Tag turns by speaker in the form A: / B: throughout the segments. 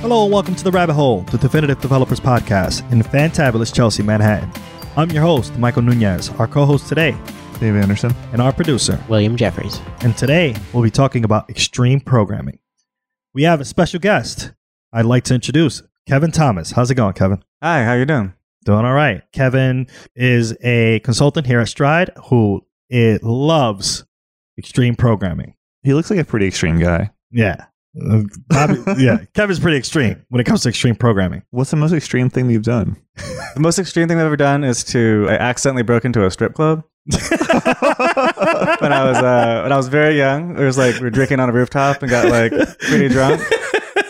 A: Hello and welcome to the Rabbit Hole, the Definitive Developers Podcast in fantabulous Chelsea, Manhattan. I'm your host, Michael Nunez, our co-host today,
B: Dave Anderson.
A: and our producer.
C: William Jeffries.
A: And today we'll be talking about extreme programming. We have a special guest. I'd like to introduce Kevin Thomas. How's it going, Kevin?
D: Hi, how you doing?
A: Doing all right. Kevin is a consultant here at Stride who it loves extreme programming.
B: He looks like a pretty extreme guy.
A: Yeah. Uh, Bobby- yeah. Kevin's pretty extreme when it comes to extreme programming.
B: What's the most extreme thing you've done?
D: The most extreme thing I've ever done is to I accidentally broke into a strip club when I was uh, when I was very young. It was like we were drinking on a rooftop and got like pretty drunk.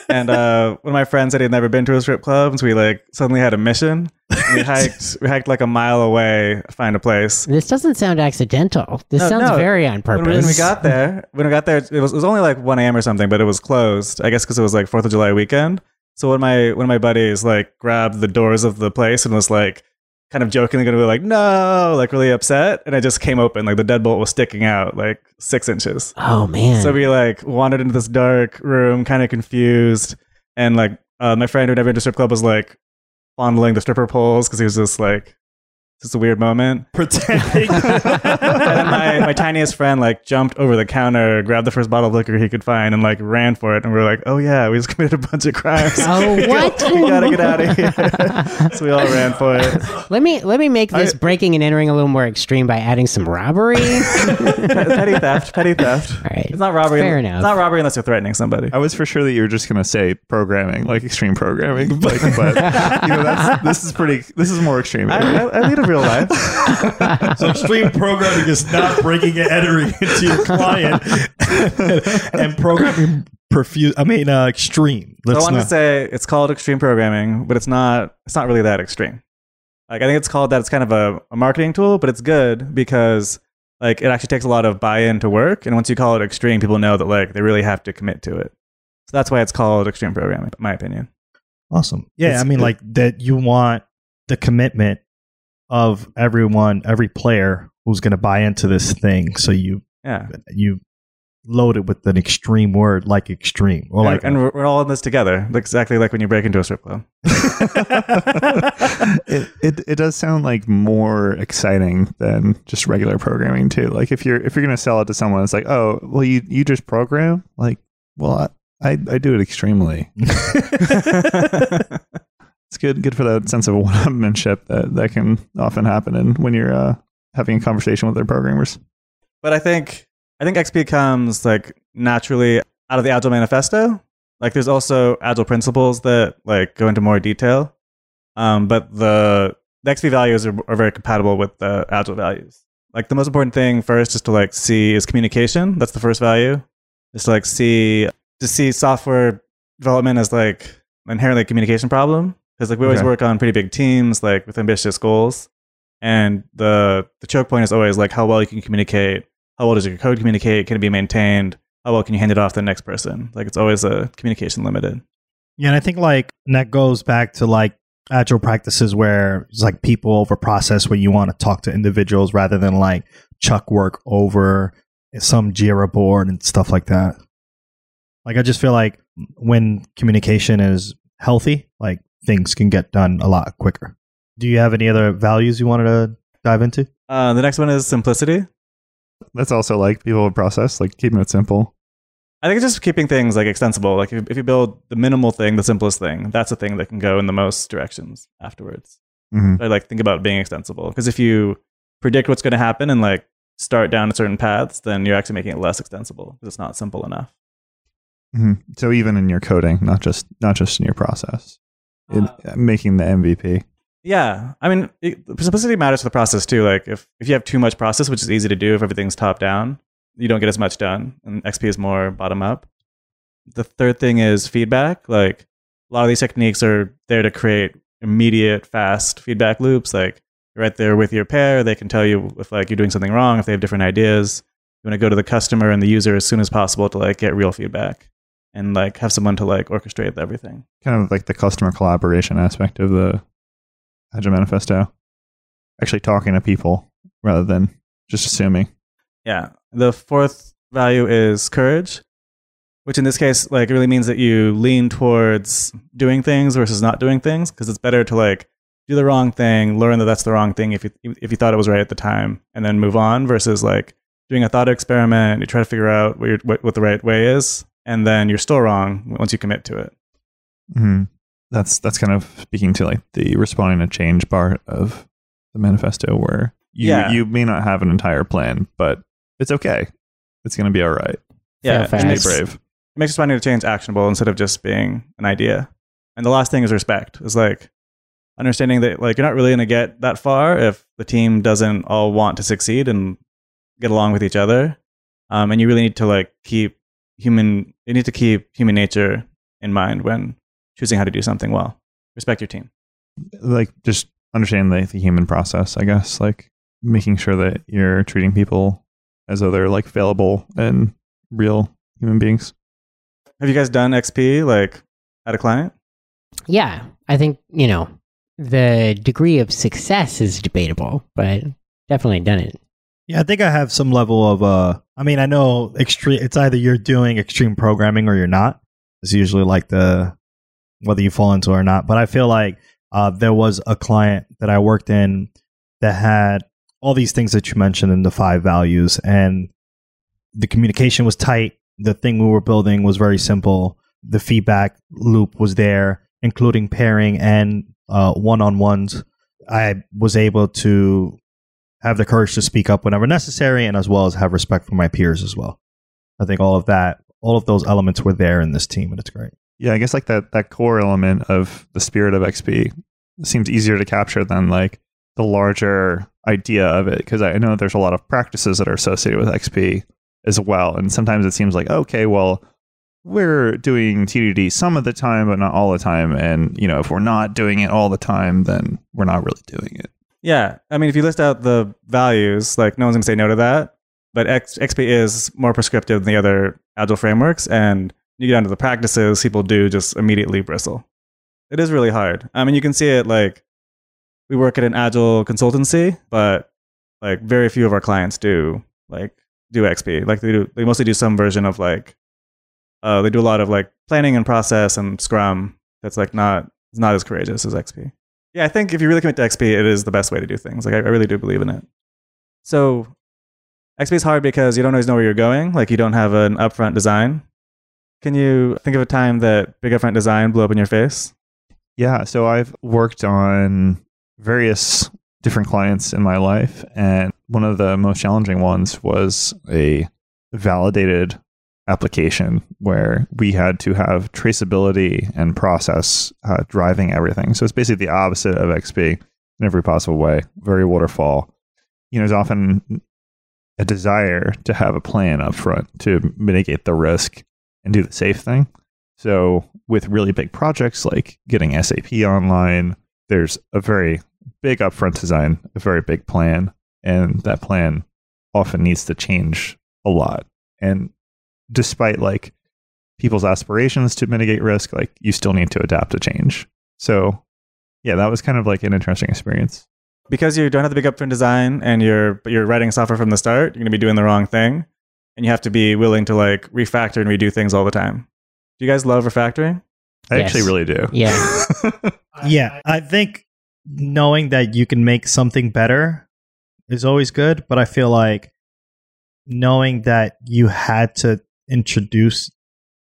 D: And uh, one of my friends said he'd never been to a strip club, and so we like suddenly had a mission. And we hiked we hiked like a mile away to find a place.
C: This doesn't sound accidental. This
D: No,
C: sounds
D: no.
C: very on
D: When
C: purpose.
D: we, when we got there, when we got there, it was, it was only like 1 a.m. or something, but it was closed. I guess because it was like Fourth of July weekend. So one of my one of my buddies like grabbed the doors of the place and was like kind of jokingly going to be like no, like really upset, and I just came open. Like the deadbolt was sticking out like six inches.
C: oh man.
D: So we like wandered into this dark room, kind of confused, and like uh, my friend who never been to strip club was like fondling the stripper poles because he was just like, just a weird moment.
A: Pretending.
D: and my, my tiniest friend like jumped over the counter, grabbed the first bottle of liquor he could find, and like ran for it. And we were like, "Oh yeah, we just committed a bunch of crimes.
C: Oh,
D: We
C: what?
D: gotta- we gotta get out of here." so we all ran for it.
C: let me let me make this
D: I-
C: breaking and entering a little more extreme by adding some robbery.
D: petty theft, petty theft.
C: All right.
D: It's not robbery.
C: Fair enough.
D: It's not robbery unless you're threatening somebody.
B: I was for sure that you were just gonna say programming, like extreme programming. Like, but you know, that's this is pretty. This is more extreme.
D: I, I, I lead a real life.
A: so extreme programming is not breaking and entering into your client and programming profuse. I mean, uh, extreme.
D: I
A: Let's
D: wanted
A: not-
D: to say it's called extreme programming, but it's not. It's not really that extreme. Like I think it's called that. It's kind of a, a marketing tool, but it's good because like it actually takes a lot of buy-in to work. And once you call it extreme, people know that like they really have to commit to it. So that's why it's called extreme programming, in my opinion.
A: Awesome. Yeah,
B: It's-
A: I mean, like that. You want the commitment of everyone, every player who's going to buy into this thing. So you
D: Yeah,
A: you load it with an extreme word like extreme, or like
D: and, and we're, we're all in this together, exactly like when you break into a strip club.
B: it, it it does sound like more exciting than just regular programming too. Like if you're if you're gonna sell it to someone, it's like, oh, well, you you just program. Like, well, I I, I do it extremely. It's good good for that sense of one-upmanship that that can often happen in when you're uh, having a conversation with their programmers.
D: But I think I think XP comes like naturally out of the Agile Manifesto. Like there's also Agile principles that like go into more detail. Um, but the the XP values are, are very compatible with the Agile values. Like the most important thing first is to like see is communication. That's the first value. Is to like see to see software development as like inherently a communication problem. Because like we always
B: Okay.
D: work on pretty big teams, like with ambitious goals. And the the choke point is always like how well you can communicate, how well does your code communicate, can it be maintained, how well can you hand it off to the next person? Like it's always a communication limited.
A: Yeah, and I think like that goes back to like agile practices where it's like people over process where you want to talk to individuals rather than like chuck work over some Jira board and stuff like that. Like I just feel like when communication is healthy, like things can get done a lot quicker. Do you have any other values you wanted to dive into?
D: Uh, the next one is simplicity.
B: That's also like people with process, like keeping it simple.
D: I think it's just keeping things like extensible. Like if, if you build the minimal thing, the simplest thing, that's the thing that can go in the most directions afterwards.
B: hmm
D: I like think about being extensible because if you predict what's going to happen and like start down a certain paths, then you're actually making it less extensible because it's not simple enough.
B: hmm So even in your coding, not just not just in your process, in uh, making the MVP.
D: Yeah, I mean, it, simplicity matters for the process too. Like if if you have too much process, which is easy to do if everything's top down, you don't get as much done. And XP is more bottom up. The third thing is feedback. Like a lot of these techniques are there to create immediate, fast feedback loops. Like you're right there with your pair, they can tell you if like you're doing something wrong, if they have different ideas. You want to go to the customer and the user as soon as possible to like get real feedback and like have someone to like orchestrate everything.
B: Kind of like the customer collaboration aspect of the Agile Manifesto. Actually talking to people rather than just assuming.
D: Yeah. The fourth value is courage, which in this case like it really means that you lean towards doing things versus not doing things because it's better to like do the wrong thing, learn that that's the wrong thing if you if you thought it was right at the time, and then move on versus like doing a thought experiment. You try to figure out what, what the right way is, and then you're still wrong once you commit to it.
B: hmm That's that's kind of speaking to like the responding to change part of the manifesto, where you
D: Yeah.
B: you may not have an entire plan, but it's okay. It's going to be all right.
D: Yeah,
C: Fail
D: it
C: fast.
D: makes, it makes responding to change actionable instead of just being an idea. And the last thing is respect. Is like understanding that like you're not really going to get that far if the team doesn't all want to succeed and get along with each other. Um, and you really need to like keep human. You need to keep human nature in mind when choosing how to do something well. Respect your team.
B: Like just understanding the, the human process, I guess. Like making sure that you're treating people as though they're like fallible and real human beings.
D: Have you guys done XP like at a client?
C: Yeah, I think, you know, the degree of success is debatable, but definitely done it.
A: Yeah, I think I have some level of uh I mean, I know extreme it's either you're doing extreme programming or you're not. It's usually like the whether you fall into it or not. But I feel like uh there was a client that I worked in that had all these things that you mentioned in the five values and the communication was tight. The thing we were building was very simple. The feedback loop was there, including pairing and uh, one-on-ones. I was able to have the courage to speak up whenever necessary and as well as have respect for my peers as well. I think all of that, all of those elements were there in this team and it's great.
B: Yeah, I guess like that that core element of the spirit of XP seems easier to capture than like the larger idea of it because I know there's a lot of practices that are associated with XP as well, and sometimes it seems like okay, well, we're doing TDD some of the time, but not all the time, and you know if we're not doing it all the time, then we're not really doing it.
D: Yeah, I mean, if you list out the values, like no one's gonna say no to that. But X, XP is more prescriptive than the other agile frameworks, and you get down to the practices, people do just immediately bristle. It is really hard. I mean, you can see it like we work at an agile consultancy, but like very few of our clients do like do XP. Like they do, they mostly do some version of like uh, they do a lot of like planning and process and Scrum. That's like not it's not as courageous as XP. Yeah, I think if you really commit to XP, it is the best way to do things. Like I, I really do believe in it. So XP is hard because you don't always know where you're going. Like you don't have an upfront design. Can you think of a time that big upfront design blew up in your face?
B: Yeah, so I've worked on various different clients in my life, and one of the most challenging ones was a validated application where we had to have traceability and process uh, driving everything. So it's basically the opposite of XP in every possible way, very waterfall. You know, there's often a desire to have a plan up front to mitigate the risk and do the safe thing. So with really big projects like getting SAP online, there's a very big upfront design, a very big plan, and that plan often needs to change a lot. And despite like people's aspirations to mitigate risk, like you still need to adapt to change. So yeah, that was kind of like an interesting experience.
D: Because you don't have the big upfront design and you're you're writing software from the start, you're gonna be doing the wrong thing. And you have to be willing to like refactor and redo things all the time. Do you guys love refactoring?
B: I
C: Yes.
B: actually really do.
C: Yeah.
A: Yeah, I think knowing that you can make something better is always good, but I feel like knowing that you had to introduce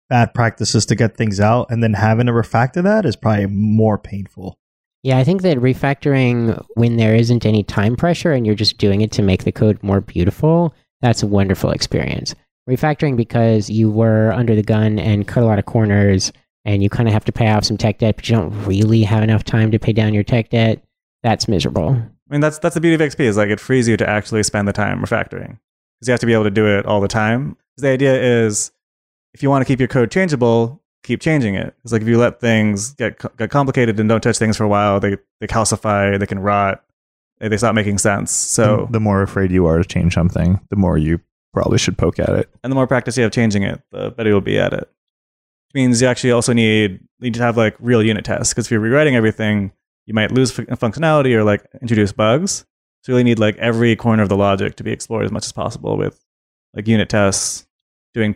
A: bad practices to get things out and then having to refactor that is probably more painful.
C: Yeah, I think that refactoring when there isn't any time pressure and you're just doing it to make the code more beautiful, that's a wonderful experience. Refactoring because you were under the gun and cut a lot of corners and you kind of have to pay off some tech debt, but you don't really have enough time to pay down your tech debt, that's miserable.
D: I mean, that's that's the beauty of XP is like it frees you to actually spend the time refactoring because you have to be able to do it all the time. The idea is, if you want to keep your code changeable, keep changing it. It's like if you let things get get complicated and don't touch things for a while, they they calcify, they can rot, they they stop making sense. So,
B: the more afraid you are to change something, the more you probably should poke at it.
D: and the more practice you have changing it, the better you'll be at it. Which means you actually also need need to have like real unit tests because if you're rewriting everything, you might lose f- functionality or like introduce bugs. So you really need like every corner of the logic to be explored as much as possible with like unit tests, doing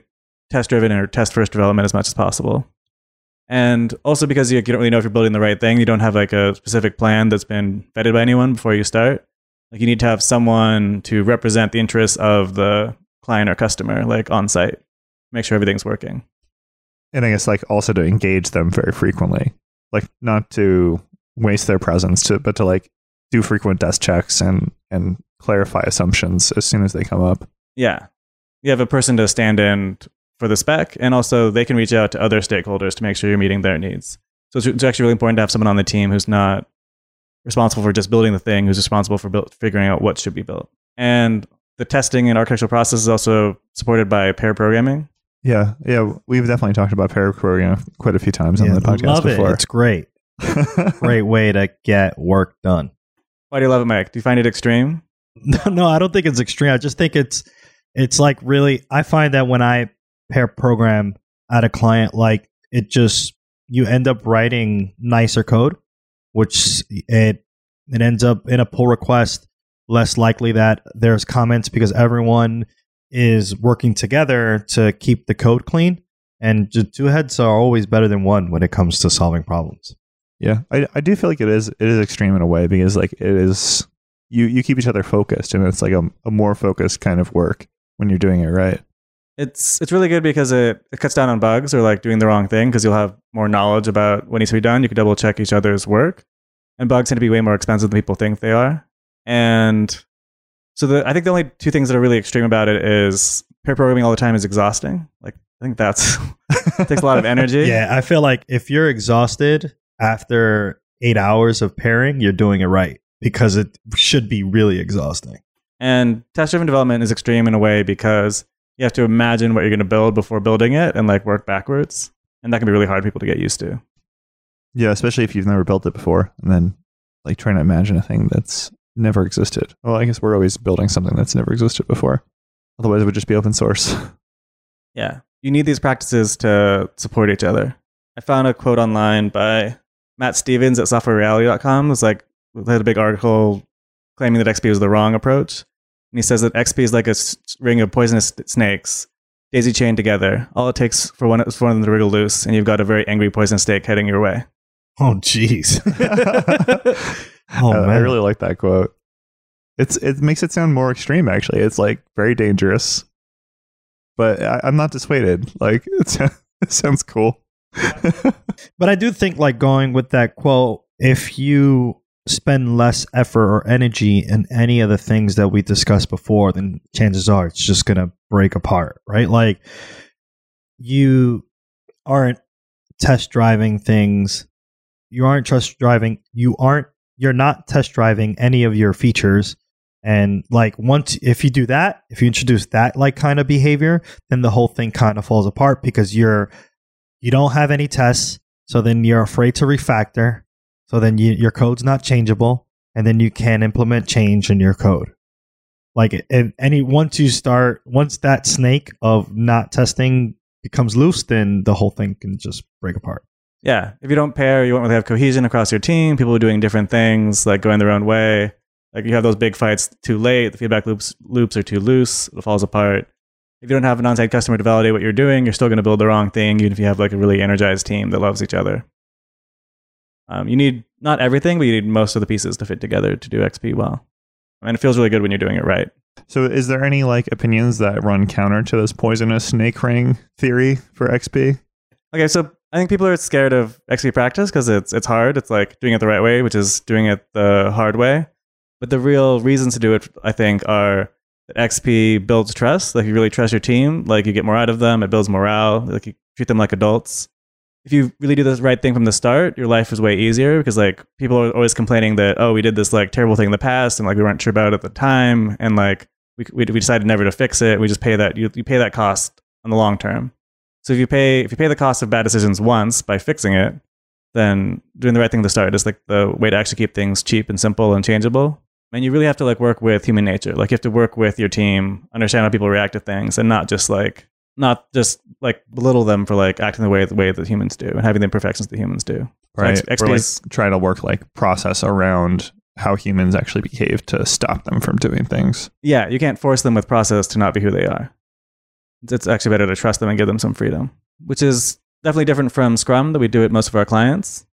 D: test driven or test first development as much as possible. And also because you, you don't really know if you're building the right thing, you don't have like a specific plan that's been vetted by anyone before you start. Like you need to have someone to represent the interests of the client or customer, like on site, make sure everything's working.
B: And I guess like also to engage them very frequently, like not to waste their presence, to but to like do frequent desk checks and and clarify assumptions as soon as they come up.
D: Yeah. You have a person to stand in for the spec, and also they can reach out to other stakeholders to make sure you're meeting their needs. So it's, it's actually really important to have someone on the team who's not responsible for just building the thing, who's responsible for build, figuring out what should be built. And the testing and architectural process is also supported by pair programming.
B: Yeah, yeah, we've definitely talked about pair programming quite a few times
A: Yeah,
B: on the podcast
A: love
B: before.
A: it. It's great. Great way to get work done.
D: Why do you love it, Mike? Do you find it extreme?
A: No, no, I don't think it's extreme. I just think it's it's like really I find that when I pair program at a client like it just you end up writing nicer code, which it it ends up in a pull request less likely that there's comments because everyone is working together to keep the code clean and two heads are always better than one when it comes to solving problems.
B: Yeah, I, I do feel like it is it is extreme in a way because like it is you you keep each other focused and it's like a, a more focused kind of work when you're doing it right.
D: It's it's really good because it, it cuts down on bugs or like doing the wrong thing because you'll have more knowledge about what needs to be done. You can double check each other's work, and bugs tend to be way more expensive than people think they are. And so the I think the only two things that are really extreme about it is pair programming all the time is exhausting. Like I think that's takes a lot of energy.
A: Yeah, I feel like if you're exhausted after eight hours of pairing, you're doing it right because it should be really exhausting.
D: And test driven development is extreme in a way because you have to imagine what you're going to build before building it and like work backwards. And that can be really hard for people to get used to.
B: Yeah, especially if you've never built it before and then like trying to imagine a thing that's never existed. Well, I guess we're always building something that's never existed before. Otherwise, it would just be open source.
D: Yeah. You need these practices to support each other. I found a quote online by Matt Stephens at softwarereality.com. It was like, they had a big article claiming that XP was the wrong approach. And he says that XP is like a s- ring of poisonous snakes, daisy chained together. All it takes for one, is for one of them to wriggle loose, and you've got a very angry poison snake heading your way.
A: Oh, jeez. oh,
B: I, I really like that quote. It's it makes it sound more extreme. Actually, it's like very dangerous, but I, I'm not dissuaded. Like it, sounds, it sounds cool.
A: But I do think, like, going with that quote, if you spend less effort or energy in any of the things that we discussed before, then chances are it's just going to break apart, right? Like, you aren't test driving things. You aren't test driving. You aren't, you're not test driving any of your features. And like once, if you do that, if you introduce that like kind of behavior, then the whole thing kind of falls apart because you're, you don't have any tests. So then you're afraid to refactor. So then you, your code's not changeable. And then you can't implement change in your code. Like and any once you start once that snake of not testing becomes loose, then the whole thing can just break apart.
D: Yeah. If you don't pair, you won't really have cohesion across your team. People are doing different things, like going their own way. Like you have those big fights too late, the feedback loops loops are too loose, it falls apart. If you don't have an on-site customer to validate what you're doing, you're still going to build the wrong thing, even if you have like a really energized team that loves each other. Um, you need not everything, but you need most of the pieces to fit together to do XP well. And it feels really good when you're doing it right.
B: So, is there any like opinions that run counter to this poisonous snake ring theory for XP?
D: Okay, so I think people are scared of XP practice because it's it's hard. It's like doing it the right way, which is doing it the hard way. But the real reasons to do it, I think, are that XP builds trust. Like you really trust your team, like you get more out of them. It builds morale. Like you treat them like adults. If you really do the right thing from the start, your life is way easier because like people are always complaining that oh we did this like terrible thing in the past and like we weren't sure about it at the time and like we we, we decided never to fix it. We just pay that you you pay that cost on the long term. So if you pay if you pay the cost of bad decisions once by fixing it, then doing the right thing the start is like the way to actually keep things cheap and simple and changeable. And you really have to like work with human nature. Like you have to work with your team, understand how people react to things, and not just like not just like belittle them for like acting the way the way that humans do and having the imperfections that humans do. So
B: Right.
D: X- XP
B: like
D: is-
B: try to work like process around how humans actually behave to stop them from doing things.
D: yeah, you can't force them with process to not be who they are. it's actually better to trust them and give them some freedom, which is definitely different from Scrum that we do at most of our clients.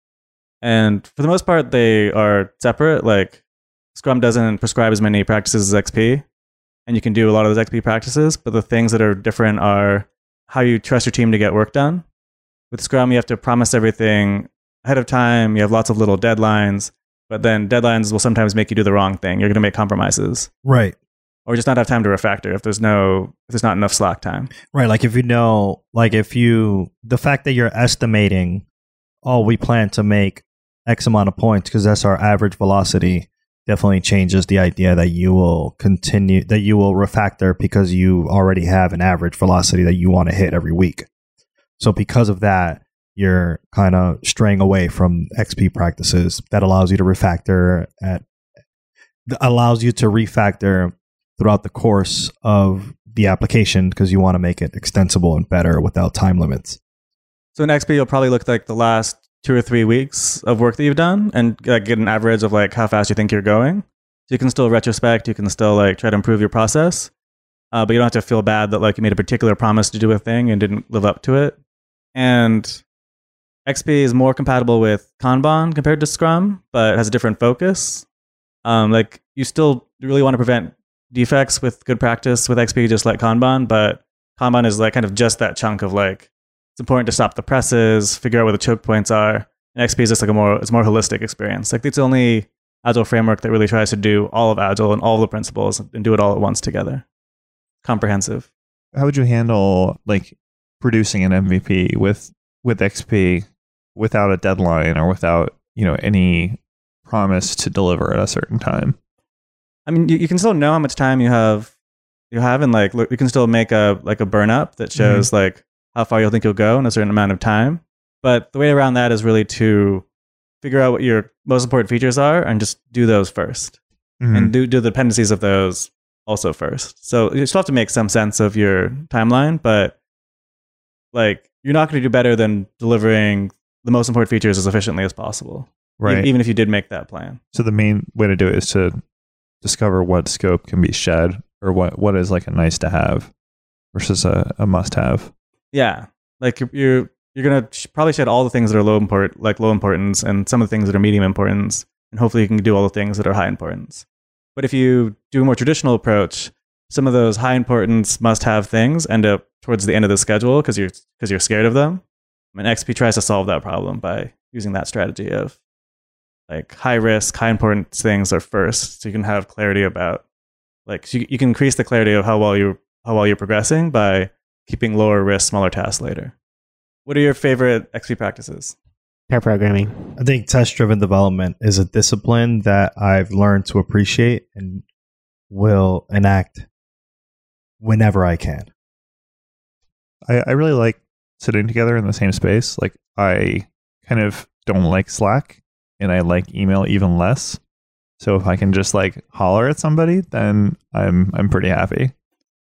D: And for the most part, they are separate. Like Scrum doesn't prescribe as many practices as XP, and you can do a lot of those XP practices. But the things that are different are how you trust your team to get work done. With Scrum, you have to promise everything ahead of time. You have lots of little deadlines, but then deadlines will sometimes make you do the wrong thing. You're going to make compromises,
A: Right.
D: or just not have time to refactor if there's no if there's not enough slack time.
A: Right. Like if you know, like if you, the fact that you're estimating, oh, we plan to make X amount of points because that's our average velocity, definitely changes the idea that you will continue, that you will refactor because you already have an average velocity that you want to hit every week. So because of that, you're kind of straying away from XP practices that allows you to refactor at, allows you to refactor throughout the course of the application because you want to make it extensible and better without time limits.
D: So in XP, you'll probably look like the last two or three weeks of work that you've done and like, get an average of like how fast you think you're going. So you can still retrospect, you can still like try to improve your process, uh, but you don't have to feel bad that like you made a particular promise to do a thing and didn't live up to it. And XP is more compatible with Kanban compared to Scrum, but has a different focus. Um, like you still really want to prevent defects with good practice with XP, just like Kanban, but Kanban is like kind of just that chunk of like it's important to stop the presses, figure out where the choke points are. And XP is just like a more it's a more holistic experience. Like it's the only agile framework that really tries to do all of agile and all of the principles and do it all at once together. Comprehensive.
B: How would you handle like producing an MVP with with XP without a deadline or without you know any promise to deliver at a certain time?
D: I mean, you, you can still know how much time you have you have, and like look, you can still make a like a burn up that mm-hmm. shows like how far you'll think you'll go in a certain amount of time. But the way around that is really to figure out what your most important features are and just do those 1st
B: Mhm.
D: and do do the dependencies of those also first. So you still have to make some sense of your timeline, but like you're not going to do better than delivering the most important features as efficiently as possible,
B: right.
D: even if you did make that plan.
B: So the main way to do it is to discover what scope can be shed or what, what is like a nice to have versus a, a must have.
D: Yeah, like you're- you're gonna probably shed all the things that are low import, like low importance, and some of the things that are medium importance, and hopefully you can do all the things that are high importance. But if you do a more traditional approach, some of those high importance must have things end up towards the end of the schedule because you're because you're scared of them. And XP tries to solve that problem by using that strategy of like high risk, high importance things are first, so you can have clarity about like so you, you can increase the clarity of how well you how well you're progressing by keeping lower risk, smaller tasks later. What are your favorite XP practices?
C: Pair programming.
A: I think test driven development is a discipline that I've learned to appreciate and will enact whenever I can.
B: I, I really like sitting together in the same space. Like I kind of don't like Slack and I like email even less. So if I can just like holler at somebody, then I'm I'm pretty happy.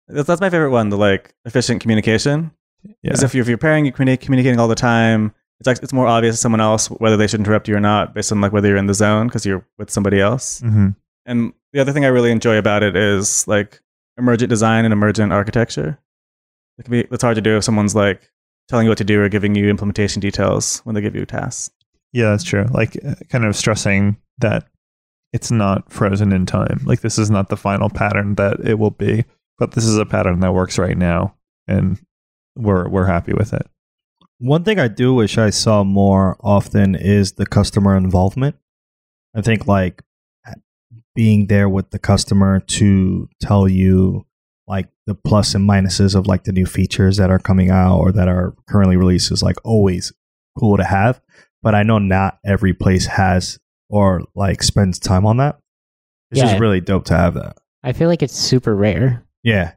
D: That's, that's my favorite one. The like efficient communication.
B: Yeah.
D: Because if you're, if you're pairing, you're communi- communicating all the time. It's like, it's more obvious to someone else whether they should interrupt you or not, based on like whether you're in the zone because you're with somebody else.
B: hmm
D: And the other thing I really enjoy about it is like emergent design and emergent architecture. It can be it's hard to do if someone's like telling you what to do or giving you implementation details when they give you tasks.
B: Yeah, that's true. Like uh, kind of stressing that it's not frozen in time. Like this is not the final pattern that it will be, but this is a pattern that works right now and we're we're happy with it.
A: One thing I do wish I saw more often is the customer involvement. I think like being there with the customer to tell you like the plus and minuses of like the new features that are coming out or that are currently released is like always cool to have. But I know not every place has or like spends time on that. It's
C: Yeah.
A: just really dope to have that.
C: I feel like it's super rare.
A: Yeah.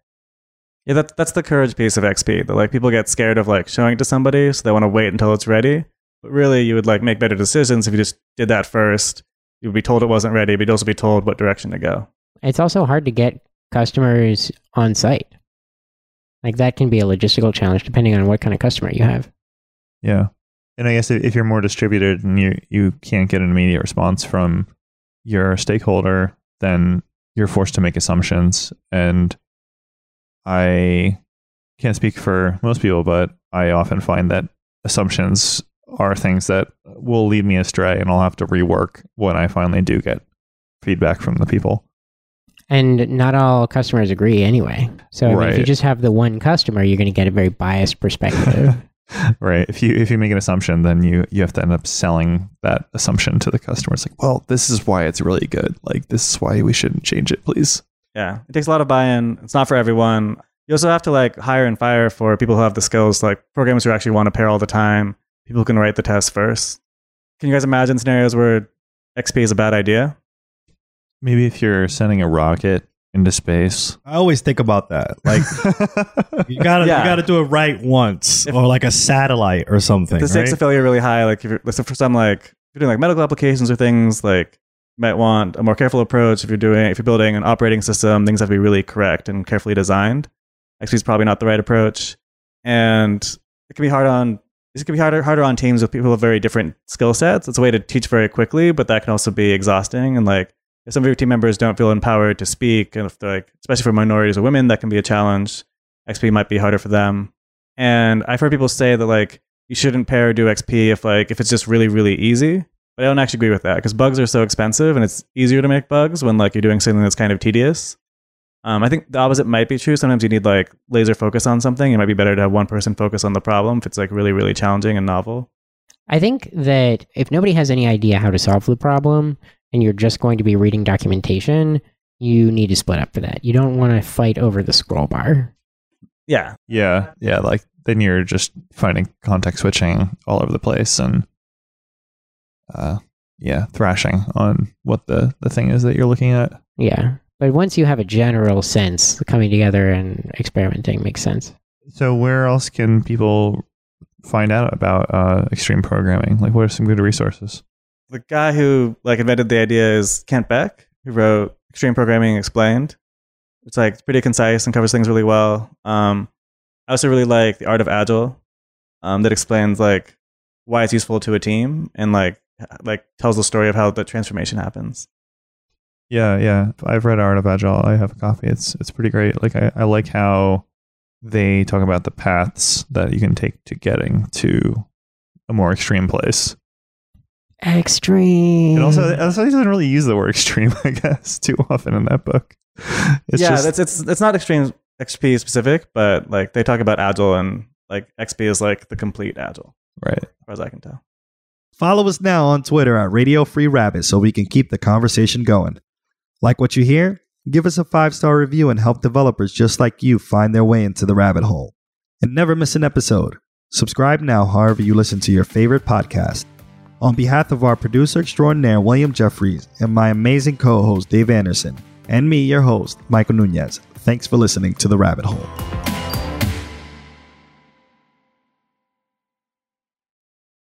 D: Yeah, that, that's the courage piece of XP. That like people get scared of like showing it to somebody, so they want to wait until it's ready. But really, you would like make better decisions if you just did that first. You'd be told it wasn't ready, but you'd also be told what direction to go.
C: It's also hard to get customers on site. Like that can be a logistical challenge depending on what kind of customer you have.
B: Yeah. And I guess if if you're more distributed and you you can't get an immediate response from your stakeholder, then you're forced to make assumptions. And I can't speak for most people, but I often find that assumptions are things that will lead me astray, and I'll have to rework when I finally do get feedback from the people.
C: And not all customers agree anyway. So I mean, if you just have the one customer, you're going to get a very biased perspective.
B: right. If you if you make an assumption, then you you have to end up selling that assumption to the customer. It's like, well, this is why it's really good. Like this is why we shouldn't change it, please.
D: Yeah, it takes a lot of buy-in. It's not for everyone. You also have to like hire and fire for people who have the skills, like programmers who actually want to pair all the time. People who can write the tests first. Can you guys imagine scenarios where XP is a bad idea?
B: Maybe if you're sending a rocket into space.
A: I always think about that. Like you gotta
D: Yeah.
A: you gotta do it right once,
D: If-
A: or like a satellite or something.
D: the stakes
A: right?
D: of failure are really high. Like if you're, so for some like if you're doing like medical applications or things, like you might want a more careful approach. If you're doing if you're building an operating system, things have to be really correct and carefully designed. XP is probably not the right approach, and it can be hard on. It can be harder harder on teams with people with very different skill sets. It's a way to teach very quickly, but that can also be exhausting. And like if some of your team members don't feel empowered to speak, and if they're like, especially for minorities or women, that can be a challenge. XP might be harder for them. And I've heard people say that like you shouldn't pair do XP if like if it's just really really easy. But I don't actually agree with that because bugs are so expensive and it's easier to make bugs when like you're doing something that's kind of tedious. Um, I think the opposite might be true. Sometimes you need like laser focus on something. It might be better to have one person focus on the problem if it's like really really challenging and novel.
C: I think that if nobody has any idea how to solve the problem and you're just going to be reading documentation, you need to split up for that. You don't want to fight over the scroll bar.
D: Yeah,
B: Yeah, yeah. Like then you're just finding context switching all over the place and uh yeah, thrashing on what the the thing is that you're looking at.
C: Yeah. But once you have a general sense, coming together and experimenting makes sense.
B: So where else can people find out about uh extreme programming? Like what are some good resources?
D: the guy who like invented the idea is Kent Beck, who wrote Extreme Programming Explained. It's like it's pretty concise and covers things really well. Um, I also really like the Art of Agile, um, that explains like why it's useful to a team and like h- like tells the story of how the transformation happens.
B: Yeah, yeah. I've read Art of Agile. I have a copy. It's it's pretty great. Like I, I like how they talk about the paths that you can take to getting to a more extreme place.
C: Extreme.
B: And also, also he doesn't really use the word extreme, I guess, too often in that book. It's
D: yeah,
B: just,
D: that's it's it's not extreme XP specific, but like they talk about Agile and like XP is like the complete Agile,
B: right.
D: as far as I can tell.
A: Follow us now on Twitter at Radio Free Rabbit so we can keep the conversation going. Like what you hear? Give us a five star review and help developers just like you find their way into the rabbit hole. And never miss an episode. Subscribe now, however, you listen to your favorite podcast. On behalf of our producer extraordinaire, William Jeffries, and my amazing co host, Dave Anderson, and me, your host, Michael Nunez, thanks for listening to The Rabbit Hole.